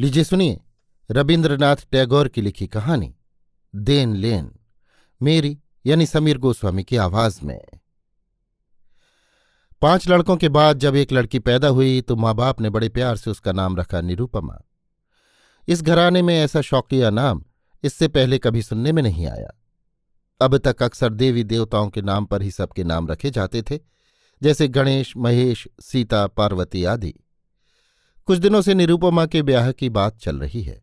लीजिए सुनिए रविन्द्रनाथ टैगोर की लिखी कहानी, देन लेन, मेरी यानी समीर गोस्वामी की आवाज़ में। पाँच लड़कों के बाद जब एक लड़की पैदा हुई तो माँ बाप ने बड़े प्यार से उसका नाम रखा निरूपमा। इस घराने में ऐसा शौकिया नाम इससे पहले कभी सुनने में नहीं आया। अब तक अक्सर देवी देवताओं के नाम पर ही सबके नाम रखे जाते थे, जैसे गणेश, महेश, सीता, पार्वती आदि। कुछ दिनों से निरूपमा के ब्याह की बात चल रही है।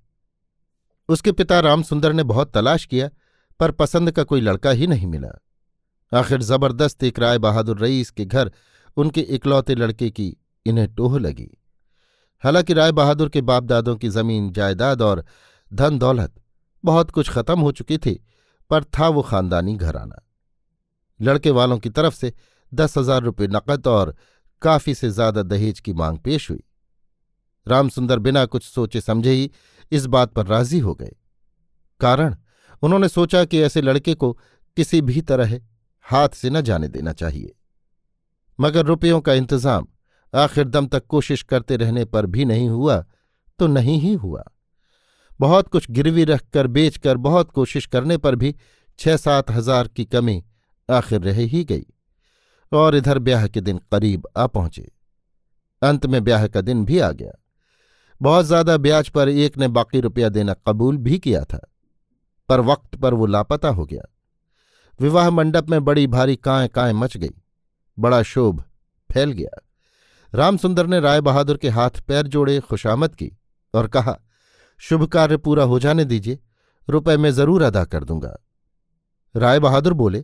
उसके पिता रामसुंदर ने बहुत तलाश किया, पर पसंद का कोई लड़का ही नहीं मिला। आखिर ज़बरदस्त एक राय बहादुर रईस के घर उनके इकलौते लड़के की इन्हें टोह लगी। हालाँकि राय बहादुर के बाप दादों की ज़मीन, जायदाद और धन दौलत बहुत कुछ खत्म हो चुकी थी, पर था वो खानदानी घराना। लड़के वालों की तरफ़ से दस हज़ार रुपये नकद और काफ़ी से ज़्यादा दहेज की मांग पेश हुई। रामसुंदर बिना कुछ सोचे समझे ही इस बात पर राज़ी हो गए। कारण, उन्होंने सोचा कि ऐसे लड़के को किसी भी तरह हाथ से न जाने देना चाहिए। मगर रुपयों का इंतज़ाम आखिर दम तक कोशिश करते रहने पर भी नहीं हुआ तो नहीं ही हुआ। बहुत कुछ गिरवी रखकर, बेचकर, बहुत कोशिश करने पर भी छह सात हज़ार की कमी आखिर रह ही गई और इधर ब्याह के दिन करीब आ पहुँचे। अंत में ब्याह का दिन भी आ गया। बहुत ज़्यादा ब्याज पर एक ने बाकी रुपया देना कबूल भी किया था, पर वक्त पर वो लापता हो गया। विवाह मंडप में बड़ी भारी कांय कांय मच गई, बड़ा शोभ फैल गया। रामसुंदर ने राय बहादुर के हाथ पैर जोड़े खुशामद की और कहा, शुभ कार्य पूरा हो जाने दीजिए, रुपए मैं ज़रूर अदा कर दूँगा। राय बहादुर बोले,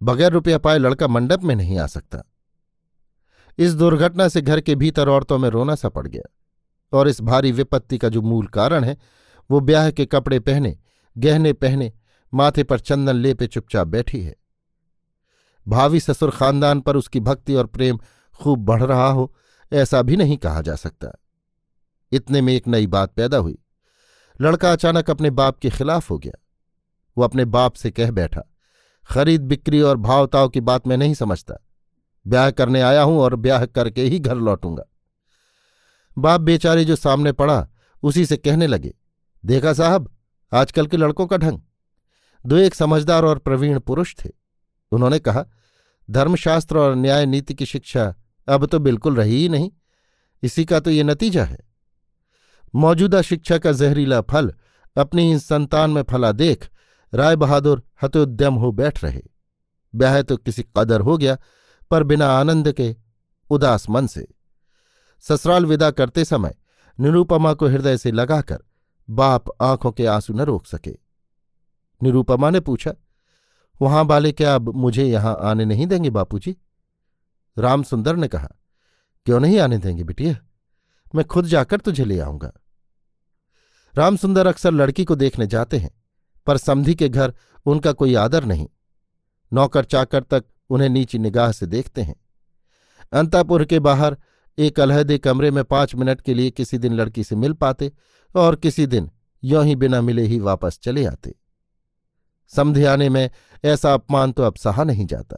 बगैर रुपया पाए लड़का मंडप में नहीं आ सकता। इस दुर्घटना से घर के भीतर औरतों में रोना सा पड़ गया। और इस भारी विपत्ति का जो मूल कारण है, वो ब्याह के कपड़े पहने, गहने पहने, माथे पर चंदन लेपे चुपचाप बैठी है। भावी ससुर खानदान पर उसकी भक्ति और प्रेम खूब बढ़ रहा हो, ऐसा भी नहीं कहा जा सकता। इतने में एक नई बात पैदा हुई। लड़का अचानक अपने बाप के खिलाफ हो गया। वो अपने बाप से कह बैठा, खरीद, बिक्री और भावताव की बात मैं नहीं समझता। ब्याह करने आया हूँ और ब्याह करके ही घर लौटूँगा। बाप बेचारे जो सामने पड़ा, उसी से कहने लगे, देखा साहब, आजकल के लड़कों का ढंग। दो एक समझदार और प्रवीण पुरुष थे। उन्होंने कहा, धर्मशास्त्र और न्याय नीति की शिक्षा अब तो बिल्कुल रही ही नहीं, इसी का तो ये नतीजा है। मौजूदा शिक्षा का जहरीला फल अपनी ही संतान में फला देख राय बहादुर हतोद्यम हो बैठ रहे। ब्याह तो किसी कदर हो गया, पर बिना आनंद के उदास मन से ससुराल विदा करते समय निरूपमा को हृदय से लगाकर बाप आँखों के आँसू न रोक सके। निरूपमा ने पूछा, वहाँ वाले क्या अब मुझे यहाँ आने नहीं देंगे बापूजी? रामसुंदर ने कहा, क्यों नहीं आने देंगे बिटिया? मैं खुद जाकर तुझे ले आऊँगा। रामसुंदर अक्सर लड़की को देखने जाते हैं, पर समधी के घर उनका कोई आदर नहीं। नौकर चाकर तक उन्हें नीची निगाह से देखते हैं। अंतापुर के बाहर एक अलहदे कमरे में पाँच मिनट के लिए किसी दिन लड़की से मिल पाते और किसी दिन यों ही बिना मिले ही वापस चले आते। समझे आने में ऐसा अपमान तो अब सहा नहीं जाता।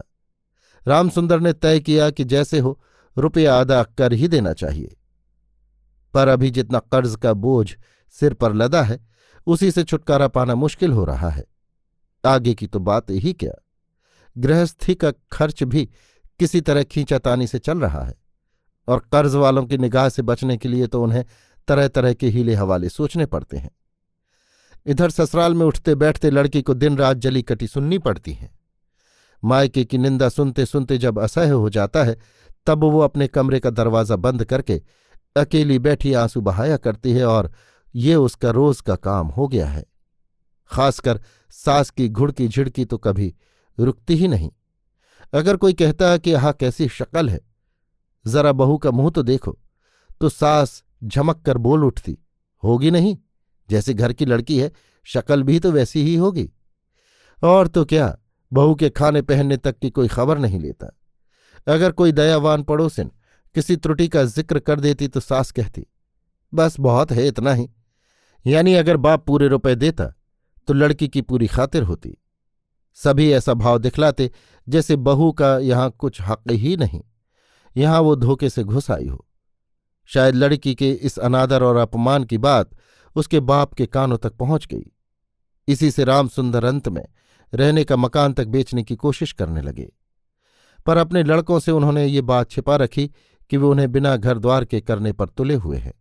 रामसुंदर ने तय किया कि जैसे हो, रुपया अदा कर ही देना चाहिए। पर अभी जितना कर्ज का बोझ सिर पर लदा है, उसी से छुटकारा पाना मुश्किल हो रहा है। आगे की तो बात ही क्या? गृहस्थी का खर्च भी किसी तरह खींचातानी से चल रहा है। और कर्ज वालों की निगाह से बचने के लिए तो उन्हें तरह तरह के हीले हवाले सोचने पड़ते हैं। इधर ससुराल में उठते बैठते लड़की को दिन रात जली कटी सुननी पड़ती है। मायके की निंदा सुनते सुनते जब असह्य हो जाता है, तब वो अपने कमरे का दरवाज़ा बंद करके अकेली बैठी आँसू बहाया करती है और ये उसका रोज का काम हो गया है। खासकर सास की घुड़की झिड़की तो कभी रुकती ही नहीं। अगर कोई कहता है कि यह कैसी शक्ल है जरा बहू का मुँह तो देखो। तो सास झमक कर बोल उठती, होगी नहीं? जैसे घर की लड़की है, शक्ल भी तो वैसी ही होगी। और तो क्या, बहू के खाने पहनने तक की कोई खबर नहीं लेता। अगर कोई दयावान पड़ोसिन किसी त्रुटि का ज़िक्र कर देती तो सास कहती, बस बहुत है इतना ही। यानी अगर बाप पूरे रुपए देता तो लड़की की पूरी खातिर होती। सभी ऐसा भाव दिखलाते जैसे बहू का यहाँ कुछ हक ही नहीं। यहाँ वो धोखे से घुस आई हो। शायद लड़की के इस अनादर और अपमान की बात उसके बाप के कानों तक पहुँच गई। इसी से रामसुंदर अंत में रहने का मकान तक बेचने की कोशिश करने लगे। पर अपने लड़कों से उन्होंने ये बात छिपा रखी कि वे उन्हें बिना घर द्वार के करने पर तुले हुए हैं।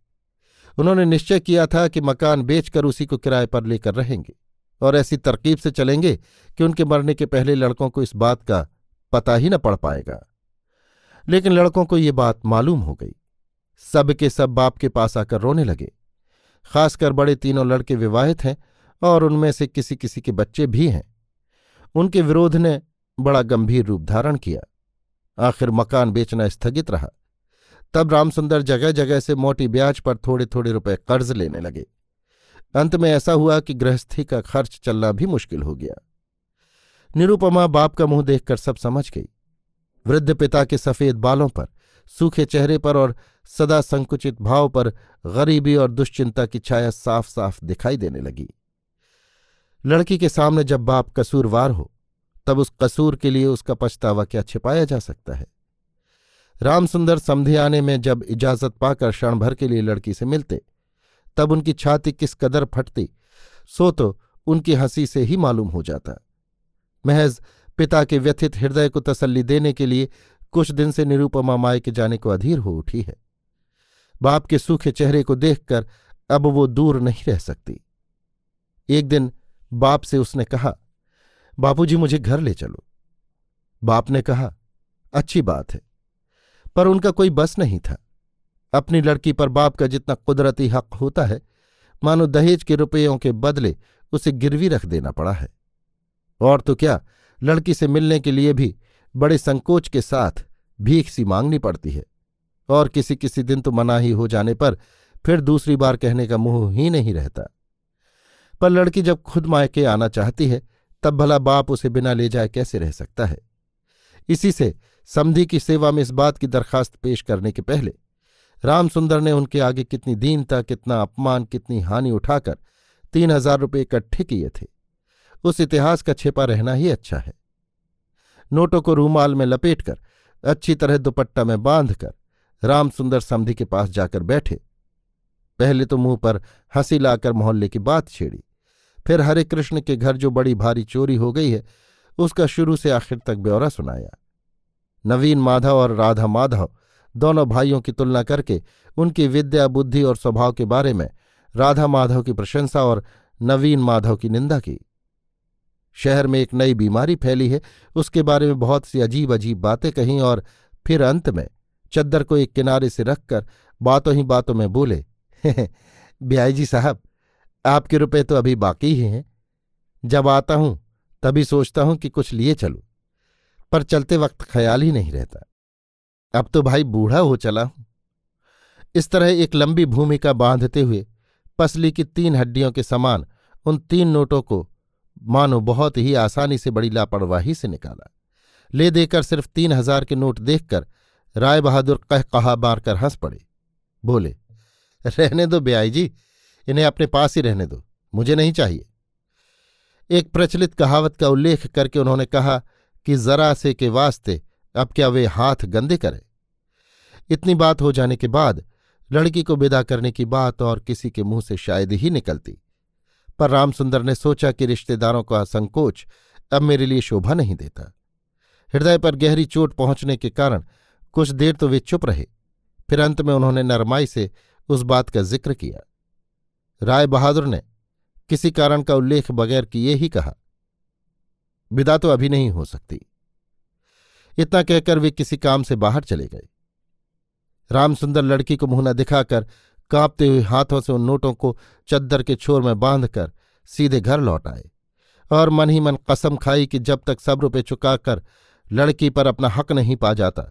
उन्होंने निश्चय किया था कि मकान बेचकर उसी को किराए पर लेकर रहेंगे और ऐसी तरकीब से चलेंगे कि उनके मरने के पहले लड़कों को इस बात का पता ही न पड़ पाएगा। लेकिन लड़कों को ये बात मालूम हो गई। सब के सब बाप के पास आकर रोने लगे। खासकर बड़े तीनों लड़के विवाहित हैं और उनमें से किसी किसी के बच्चे भी हैं। उनके विरोध ने बड़ा गंभीर रूप धारण किया। आखिर मकान बेचना स्थगित रहा। तब रामसुंदर जगह जगह से मोटी ब्याज पर थोड़े थोड़े रुपए कर्ज लेने लगे। अंत में ऐसा हुआ कि गृहस्थी का खर्च चलना भी मुश्किल हो गया। निरुपमा बाप का मुँह देखकर सब समझ गई। वृद्ध पिता के सफ़ेद बालों पर, सूखे चेहरे पर और सदा संकुचित भाव पर गरीबी और दुश्चिंता की छाया साफ़ साफ़ दिखाई देने लगी। लड़की के सामने जब बाप कसूरवार हो, तब उस कसूर के लिए उसका पछतावा क्या छिपाया जा सकता है? रामसुंदर समझे आने में जब इजाज़त पाकर क्षण भर के लिए लड़की से मिलते, तब उनकी छाती किस कदर फटती, सो तो उनकी हँसी से ही मालूम हो जाता। महज पिता के व्यथित हृदय को तसल्ली देने के लिए कुछ दिन से निरूपमा माए के जाने को अधीर हो उठी है। बाप के सूखे चेहरे को देखकर अब वो दूर नहीं रह सकती। एक दिन बाप से उसने कहा, बापूजी, मुझे घर ले चलो। बाप ने कहा, अच्छी बात है, पर उनका कोई बस नहीं था। अपनी लड़की पर बाप का जितना कुदरती हक होता है, मानो दहेज के रुपयों के बदले उसे गिरवी रख देना पड़ा है। और तो क्या लड़की से मिलने के लिए भी बड़े संकोच के साथ भीख सी मांगनी पड़ती है। और किसी किसी दिन तो मनाही हो जाने पर फिर दूसरी बार कहने का मुँह ही नहीं रहता। पर लड़की जब खुद मायके आना चाहती है, तब भला बाप उसे बिना ले जाए कैसे रह सकता है? इसी से समधि की सेवा में इस बात की दरखास्त पेश करने के पहले रामसुंदर ने उनके आगे कितनी दीनता, कितना अपमान, कितनी हानि उठाकर तीन हज़ार रुपये इकट्ठे किए थे। उस इतिहास का छिपा रहना ही अच्छा है। नोटों को रूमाल में लपेटकर, अच्छी तरह दुपट्टा में बांधकर रामसुंदर समधि के पास जाकर बैठे। पहले तो मुँह पर हँसी लाकर मोहल्ले की बात छेड़ी, फिर हरे कृष्ण के घर जो बड़ी भारी चोरी हो गई है, उसका शुरू से आखिर तक ब्यौरा सुनाया। नवीन माधव और राधा माधव दोनों भाइयों की तुलना करके उनकी विद्या, बुद्धि और स्वभाव के बारे में राधा माधव की प्रशंसा और नवीन माधव की निंदा की। शहर में एक नई बीमारी फैली है। उसके बारे में बहुत सी अजीब अजीब बातें कहीं और फिर अंत में चद्दर को एक किनारे से रखकर बातों ही बातों में बोले ब्याई जी साहब, आपके रुपए तो अभी बाकी ही हैं। जब आता हूँ, तभी सोचता हूँ कि कुछ लिए चलूँ, पर चलते वक्त ख्याल ही नहीं रहता। अब तो भाई बूढ़ा हो चला हूँ। इस तरह एक लंबी भूमिका बांधते हुए, पसली की तीन हड्डियों के समान उन तीन नोटों को मानो बहुत ही आसानी से बड़ी लापरवाही से निकाला। ले देकर सिर्फ़ तीन हज़ार के नोट देखकर राय बहादुर कह कहा मारकर हंस पड़े। बोले, रहने दो ब्याई जी, इन्हें अपने पास ही रहने दो, मुझे नहीं चाहिए। एक प्रचलित कहावत का उल्लेख करके उन्होंने कहा कि जरा से के वास्ते अब क्या वे हाथ गंदे करें। इतनी बात हो जाने के बाद लड़की को विदा करने की बात और किसी के मुँह से शायद ही निकलती। पर रामसुंदर ने सोचा कि रिश्तेदारों का संकोच अब मेरे लिए शोभा नहीं देता। हृदय पर गहरी चोट पहुँचने के कारण कुछ देर तो वे चुप रहे। फिर अंत में उन्होंने नरमाई से उस बात का ज़िक्र किया। राय बहादुर ने किसी कारण का उल्लेख बगैर किए ही कहा, विदा तो अभी नहीं हो सकती। इतना कहकर वे किसी काम से बाहर चले गए। रामसुंदर लड़की को मुँह न दिखाकर कांपते हुए हाथों से उन नोटों को चद्दर के छोर में बांधकर सीधे घर लौट आए और मन ही मन कसम खाई कि जब तक सब रुपये चुकाकर लड़की पर अपना हक नहीं पा जाता,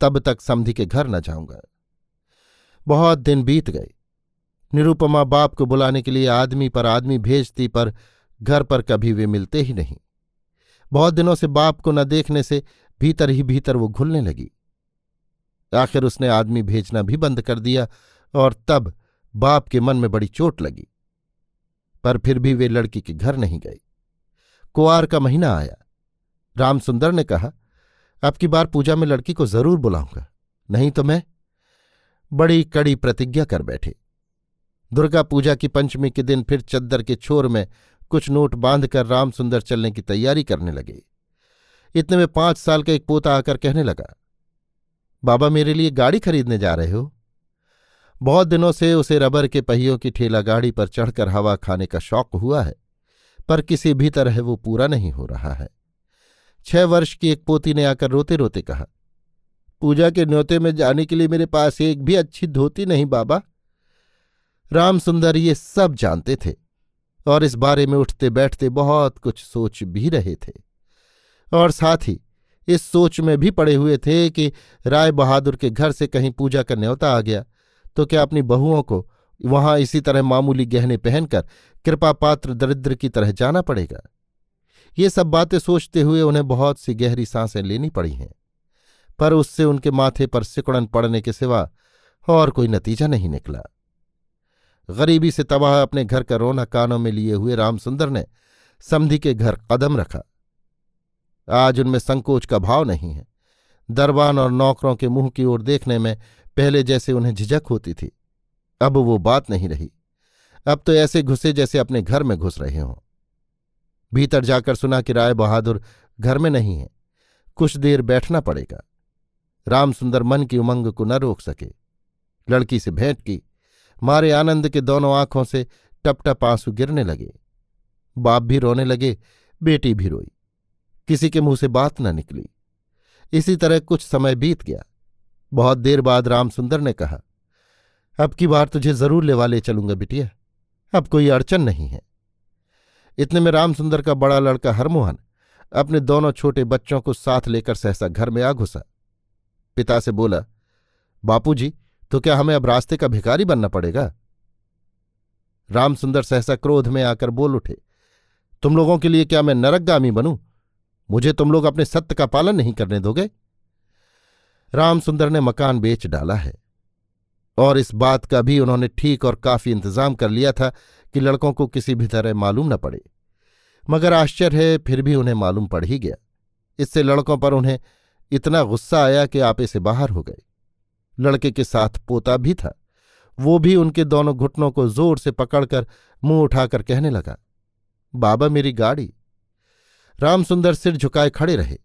तब तक समधि के घर न जाऊँगा। बहुत दिन बीत गए। निरुपमा बाप को बुलाने के लिए आदमी पर आदमी भेजती पर घर पर कभी वे मिलते ही नहीं। बहुत दिनों से बाप को न देखने से भीतर ही भीतर वो घुलने लगी। आखिर उसने आदमी भेजना भी बंद कर दिया और तब बाप के मन में बड़ी चोट लगी। पर फिर भी वे लड़की के घर नहीं गए। कुआर का महीना आया। रामसुंदर ने कहा, अब की बार पूजा में लड़की को ज़रूर बुलाऊँगा, नहीं तो मैं बड़ी कड़ी प्रतिज्ञा कर बैठे। दुर्गा पूजा की पंचमी के दिन फिर चद्दर के छोर में कुछ नोट बांधकर रामसुंदर चलने की तैयारी करने लगे। इतने में पाँच साल का एक पोता आकर कहने लगा, बाबा मेरे लिए गाड़ी खरीदने जा रहे हो? बहुत दिनों से उसे रबर के पहियों की ठेला गाड़ी पर चढ़कर हवा खाने का शौक हुआ है, पर किसी भी तरह वो पूरा नहीं हो रहा है। छह वर्ष की एक पोती ने आकर रोते रोते कहा, पूजा के न्योते में जाने के लिए मेरे पास एक भी अच्छी धोती नहीं, बाबा। राम सुंदर ये सब जानते थे और इस बारे में उठते बैठते बहुत कुछ सोच भी रहे थे। और साथ ही इस सोच में भी पड़े हुए थे कि राय बहादुर के घर से कहीं पूजा का न्योता आ गया तो क्या अपनी बहुओं को वहाँ इसी तरह मामूली गहने पहनकर कृपा पात्र दरिद्र की तरह जाना पड़ेगा? ये सब बातें सोचते हुए उन्हें बहुत सी गहरी साँसें लेनी पड़ी हैं, पर उससे उनके माथे पर सिकुड़न पड़ने के सिवा और कोई नतीजा नहीं निकला। गरीबी से तबाह अपने घर का रोना कानों में लिए हुए रामसुंदर ने समधि के घर कदम रखा। आज उनमें संकोच का भाव नहीं है। दरबान और नौकरों के मुँह की ओर देखने में पहले जैसे उन्हें झिझक होती थी। अब वो बात नहीं रही। अब तो ऐसे घुसे जैसे अपने घर में घुस रहे हों। भीतर जाकर सुना कि राय बहादुर घर में नहीं है। कुछ देर बैठना पड़ेगा। रामसुंदर मन की उमंग को न रोक सके। लड़की से भेंट की। मारे आनंद के दोनों आँखों से टप टप आँसू गिरने लगे। बाप भी रोने लगे, बेटी भी रोई। किसी के मुँह से बात न निकली। इसी तरह कुछ समय बीत गया। बहुत देर बाद रामसुंदर ने कहा, अब की बार तुझे ज़रूर लेवा ले चलूँगा बिटिया, अब कोई अड़चन नहीं है। इतने में रामसुंदर का बड़ा लड़का हरमोहन अपने दोनों छोटे बच्चों को साथ लेकर सहसा घर में आ घुसा। पिता से बोला, बापूजी तो क्या हमें अब रास्ते का भिखारी बनना पड़ेगा? रामसुंदर सहसा क्रोध में आकर बोल उठे, तुम लोगों के लिए क्या मैं नरकगामी बनूं? मुझे तुम लोग अपने सत्य का पालन नहीं करने दोगे? रामसुंदर ने मकान बेच डाला है। और इस बात का भी उन्होंने ठीक और काफ़ी इंतज़ाम कर लिया था कि लड़कों को किसी भी तरह मालूम न पड़े। मगर आश्चर्य है, फिर भी उन्हें मालूम पड़ ही गया। इससे लड़कों पर उन्हें इतना गुस्सा आया कि आपे से बाहर हो गए। लड़के के साथ पोता भी था। वो भी उनके दोनों घुटनों को ज़ोर से पकड़कर मुँह उठाकर कहने लगा, बाबा मेरी गाड़ी। रामसुंदर सिर झुकाए खड़े रहे।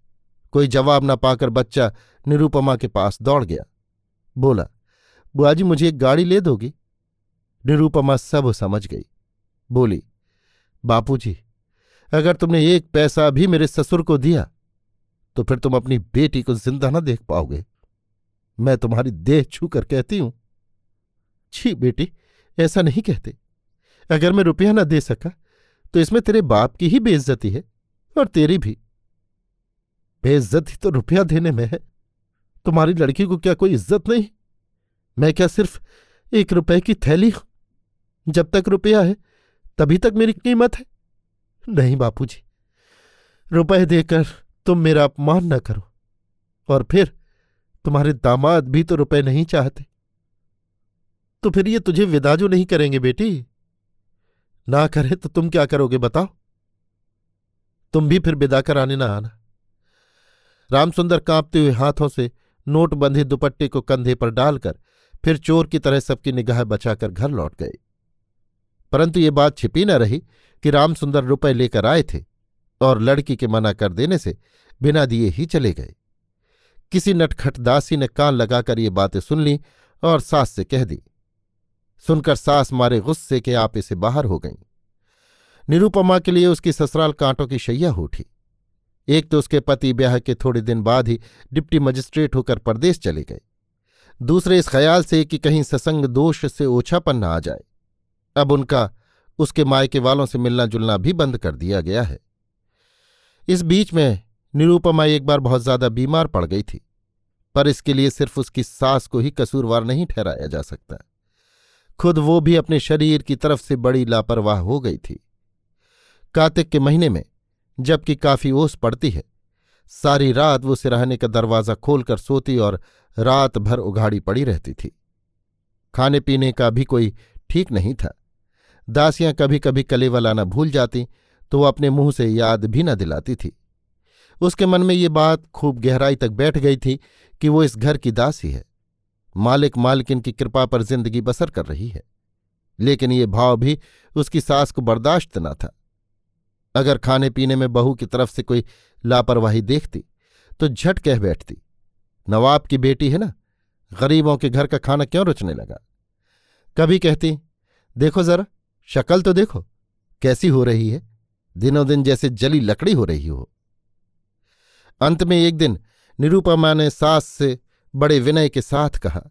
कोई जवाब न पाकर बच्चा निरूपमा के पास दौड़ गया। बोला बुआ जी मुझे एक गाड़ी ले दोगी? निरूपमा सब समझ गई। बोली, बापूजी, अगर तुमने एक पैसा भी मेरे ससुर को दिया तो फिर तुम अपनी बेटी को ज़िंदा न देख पाओगे। मैं तुम्हारी देह छू कर कहती हूँ, छी बेटी, ऐसा नहीं कहते। अगर मैं रुपया न दे सका तो इसमें तेरे बाप की ही बेइज्जती है, और तेरी भी। बेइज्जती तो रुपया देने में है। तुम्हारी लड़की को क्या कोई इज़्ज़त नहीं? मैं क्या सिर्फ़ एक रुपए की थैली हूँ? जब तक रुपया है, तभी तक मेरी कीमत है। नहीं बापूजी, रुपए देकर तुम मेरा अपमान न करो, और फिर तुम्हारे दामाद भी तो रुपए नहीं चाहते। तो फिर ये तुझे विदा जो नहीं करेंगे बेटी? ना करे तो तुम क्या करोगे बताओ? तुम भी फिर विदा कराने ना आना। रामसुंदर कांपते हुए हाथों से नोट बंधे दुपट्टे को कंधे पर डालकर फिर चोर की तरह सबकी निगाह बचाकर घर लौट गए। परंतु ये बात छिपी न रही कि रामसुंदर रुपए लेकर आए थे और लड़की के मना कर देने से बिना दिए ही चले गए। किसी नटखट दासी ने कान लगाकर ये बातें सुन ली और सास से कह दी। सुनकर सास मारे गुस्से के आपे से बाहर हो गईं। निरूपमा के लिए उसकी ससुराल कांटों की शैया उठी। एक तो उसके पति ब्याह के थोड़े दिन बाद ही डिप्टी मजिस्ट्रेट होकर परदेश चले गए। दूसरे इस ख्याल से कि कहीं ससंग दोष से ओछापन न आ जाए। अब उनका, उसके मायके वालों से मिलना जुलना भी बंद कर दिया गया है। इस बीच में निरूपमा एक बार बहुत ज़्यादा बीमार पड़ गई थी, पर इसके लिए सिर्फ़ उसकी सास को ही कसूरवार नहीं ठहराया जा सकता। खुद वो भी अपने शरीर की तरफ़ से बड़ी लापरवाह हो गई थी। कार्तिक के महीने में जबकि काफ़ी ओस पड़ती है। सारी रात वो सिराहने का दरवाज़ा खोलकर सोती और रात भर उघाड़ी पड़ी रहती थी। खाने पीने का भी कोई ठीक नहीं था। दासियाँ कभी कभी कलेवा लाना भूल जाती तो वो अपने मुँह से याद भी न दिलाती थी। उसके मन में ये बात खूब गहराई तक बैठ गई थी कि वो इस घर की दासी है। मालिक मालकिन की कृपा पर ज़िंदगी बसर कर रही है। लेकिन ये भाव भी उसकी सास को बर्दाश्त न था। अगर खाने पीने में बहू की तरफ़ से कोई लापरवाही देखती तो झट कह बैठती, नवाब की बेटी है ना, गरीबों के घर का खाना क्यों रुचने लगा? कभी कहती, देखो जरा, शक्ल तो देखो, कैसी हो रही है दिनों दिन जैसे जली लकड़ी हो रही हो। अंत में एक दिन निरूपमा ने सास से बड़े विनय के साथ कहा,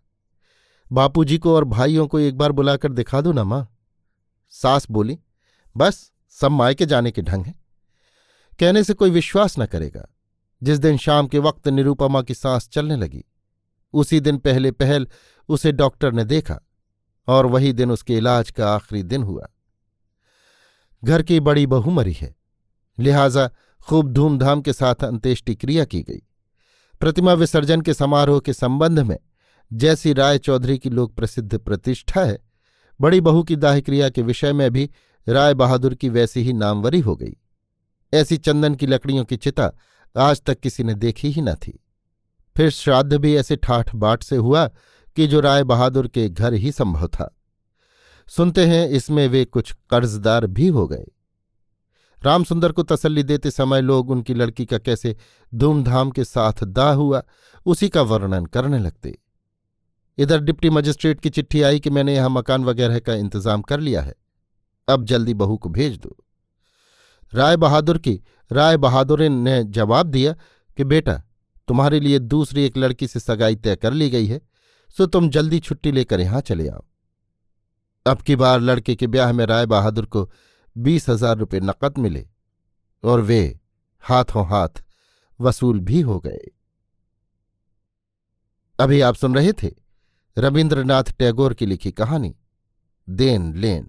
बापूजी को और भाइयों को एक बार बुलाकर दिखा दो ना माँ। सास बोली, बस सब मायके जाने के ढंग है। कहने से कोई विश्वास न करेगा। जिस दिन शाम के वक्त निरूपमा की सांस चलने लगी, उसी दिन पहले पहल उसे डॉक्टर ने देखा और वही दिन उसके इलाज का आखिरी दिन हुआ। घर की बड़ी बहू मरी है। लिहाजा खूब धूमधाम के साथ अंत्येष्टि क्रिया की गई। प्रतिमा विसर्जन के समारोह के संबंध में जैसी राय चौधरी की लोक प्रसिद्ध प्रतिष्ठा है, बड़ी बहू की दाह क्रिया के विषय में भी राय बहादुर की वैसी ही नामवरी हो गई। ऐसी चंदन की लकड़ियों की चिता आज तक किसी ने देखी ही न थी। फिर श्राद्ध भी ऐसे ठाठ बाट से हुआ कि जो राय बहादुर के घर ही संभव था। सुनते हैं इसमें वे कुछ कर्जदार भी हो गए। रामसुंदर को तसल्ली देते समय लोग उनकी लड़की का कैसे धूमधाम के साथ दाह हुआ, उसी का वर्णन करने लगते। इधर डिप्टी मजिस्ट्रेट की चिट्ठी आई कि मैंने यहाँ मकान वगैरह का इंतज़ाम कर लिया है। अब जल्दी बहू को भेज दो। राय बहादुर की, राय बहादुर ने जवाब दिया कि बेटा, तुम्हारे लिए दूसरी एक लड़की से सगाई तय कर ली गई है, सो तुम जल्दी छुट्टी लेकर यहाँ चले आओ। अब की बार लड़के के ब्याह में राय बहादुर को बीस हज़ार रुपये नकद मिले और वे हाथों हाथ वसूल भी हो गए। अभी आप सुन रहे थे रविन्द्रनाथ टैगोर की लिखी कहानी, देन लेन।